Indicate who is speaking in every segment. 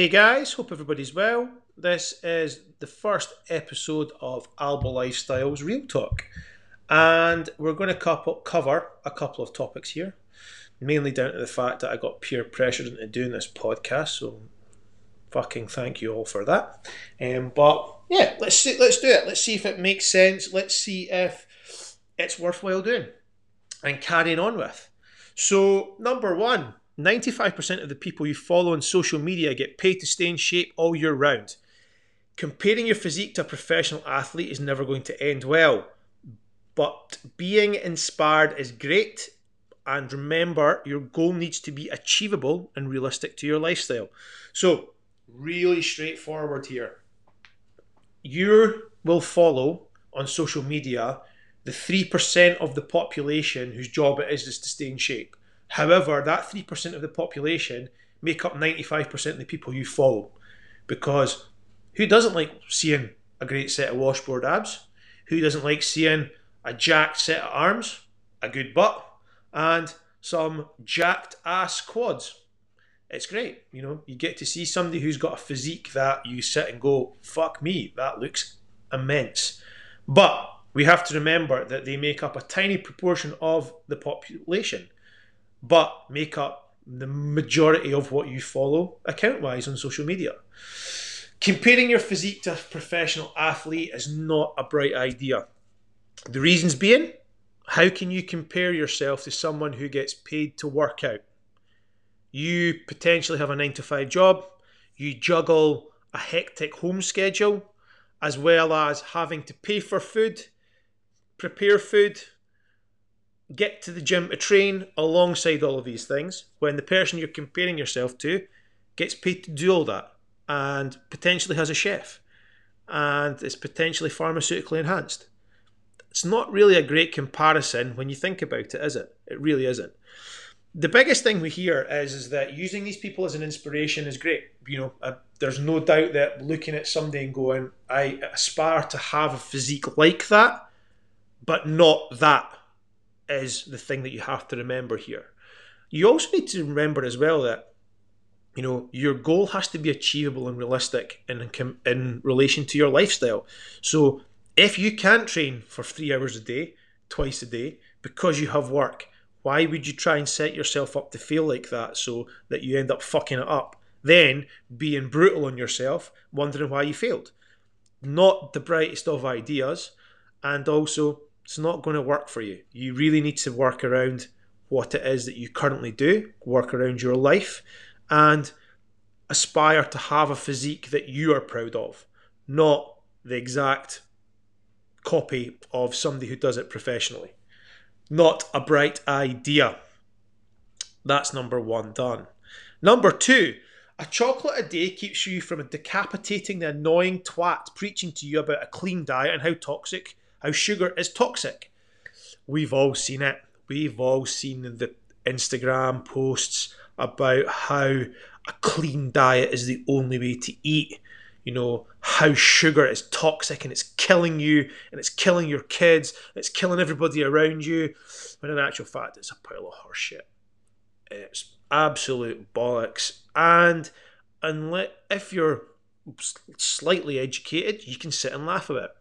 Speaker 1: Hey guys, hope everybody's well. This is the first episode of Alba Lifestyles Real Talk, and we're going to couple, cover a couple of topics here, mainly down to the fact that I got peer pressured into doing this podcast. So, fucking thank you all for that. Um, but yeah, let's see, let's do it. Let's see if it makes sense. Let's see if it's worthwhile doing and carrying on with. So, number one 95% of the people you follow on social media get paid to stay in shape all year round. Comparing your physique to a professional athlete is never going to end well. But being inspired is great. And remember, your goal needs to be achievable and realistic to your lifestyle. So, really straightforward here. You will follow on social media the 3% of the population whose job it is is to stay in shape. However, that 3% of the population make up 95% of the people you follow. Because who doesn't like seeing a great set of washboard abs? Who doesn't like seeing a jacked set of arms, a good butt, and some jacked ass quads? It's great. You know, you get to see somebody who's got a physique that you sit and go, fuck me, that looks immense. But we have to remember that they make up a tiny proportion of the population but make up the majority of what you follow account wise on social media. Comparing your physique to a professional athlete is not a bright idea. The reasons being, how can you compare yourself to someone who gets paid to work out? You potentially have a 9 to 5 job, you juggle a hectic home schedule, as well as having to pay for food, prepare food, get to the gym to train alongside all of these things when the person you're comparing yourself to gets paid to do all that and potentially has a chef and is potentially pharmaceutically enhanced. It's not really a great comparison when you think about it, is it? It really isn't. The biggest thing we hear is, is that using these people as an inspiration is great. You know, uh, there's no doubt that looking at somebody and going, I aspire to have a physique like that, but not that is the thing that you have to remember here. You also need to remember as well that you know your goal has to be achievable and realistic in in relation to your lifestyle. So if you can't train for three hours a day, twice a day, because you have work, why would you try and set yourself up to feel like that so that you end up fucking it up? Then being brutal on yourself, wondering why you failed. Not the brightest of ideas, and also it's not going to work for you. You really need to work around what it is that you currently do, work around your life, and aspire to have a physique that you are proud of, not the exact copy of somebody who does it professionally. Not a bright idea. That's number one done. Number two, a chocolate a day keeps you from decapitating the annoying twat preaching to you about a clean diet and how toxic how sugar is toxic. We've all seen it. We've all seen the Instagram posts about how a clean diet is the only way to eat. You know, how sugar is toxic and it's killing you and it's killing your kids, it's killing everybody around you. When in actual fact, it's a pile of horseshit. It's absolute bollocks. And unless, if you're slightly educated, you can sit and laugh about it.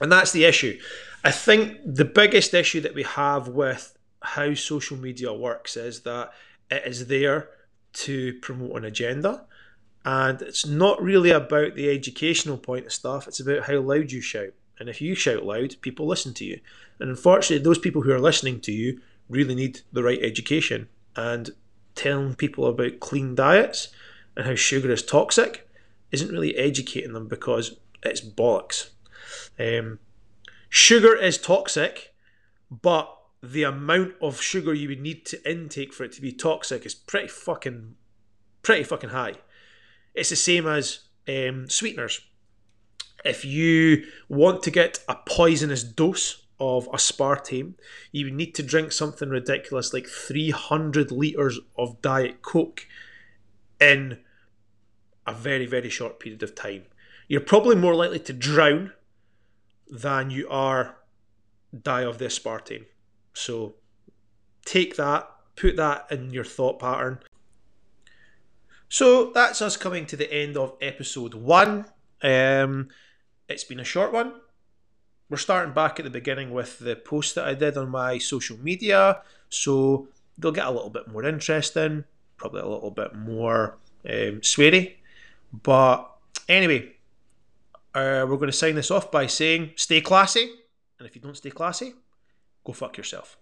Speaker 1: And that's the issue. I think the biggest issue that we have with how social media works is that it is there to promote an agenda. And it's not really about the educational point of stuff, it's about how loud you shout. And if you shout loud, people listen to you. And unfortunately, those people who are listening to you really need the right education. And telling people about clean diets and how sugar is toxic isn't really educating them because it's bollocks. Um, sugar is toxic, but the amount of sugar you would need to intake for it to be toxic is pretty fucking, pretty fucking high. It's the same as um, sweeteners. If you want to get a poisonous dose of aspartame, you would need to drink something ridiculous like 300 litres of Diet Coke in a very, very short period of time. You're probably more likely to drown than you are die of the aspartame. So take that, put that in your thought pattern. So that's us coming to the end of episode one. Um, it's been a short one. We're starting back at the beginning with the post that I did on my social media, so they'll get a little bit more interesting, probably a little bit more um, sweary. But anyway, uh, we're going to sign this off by saying stay classy, and if you don't stay classy, go fuck yourself.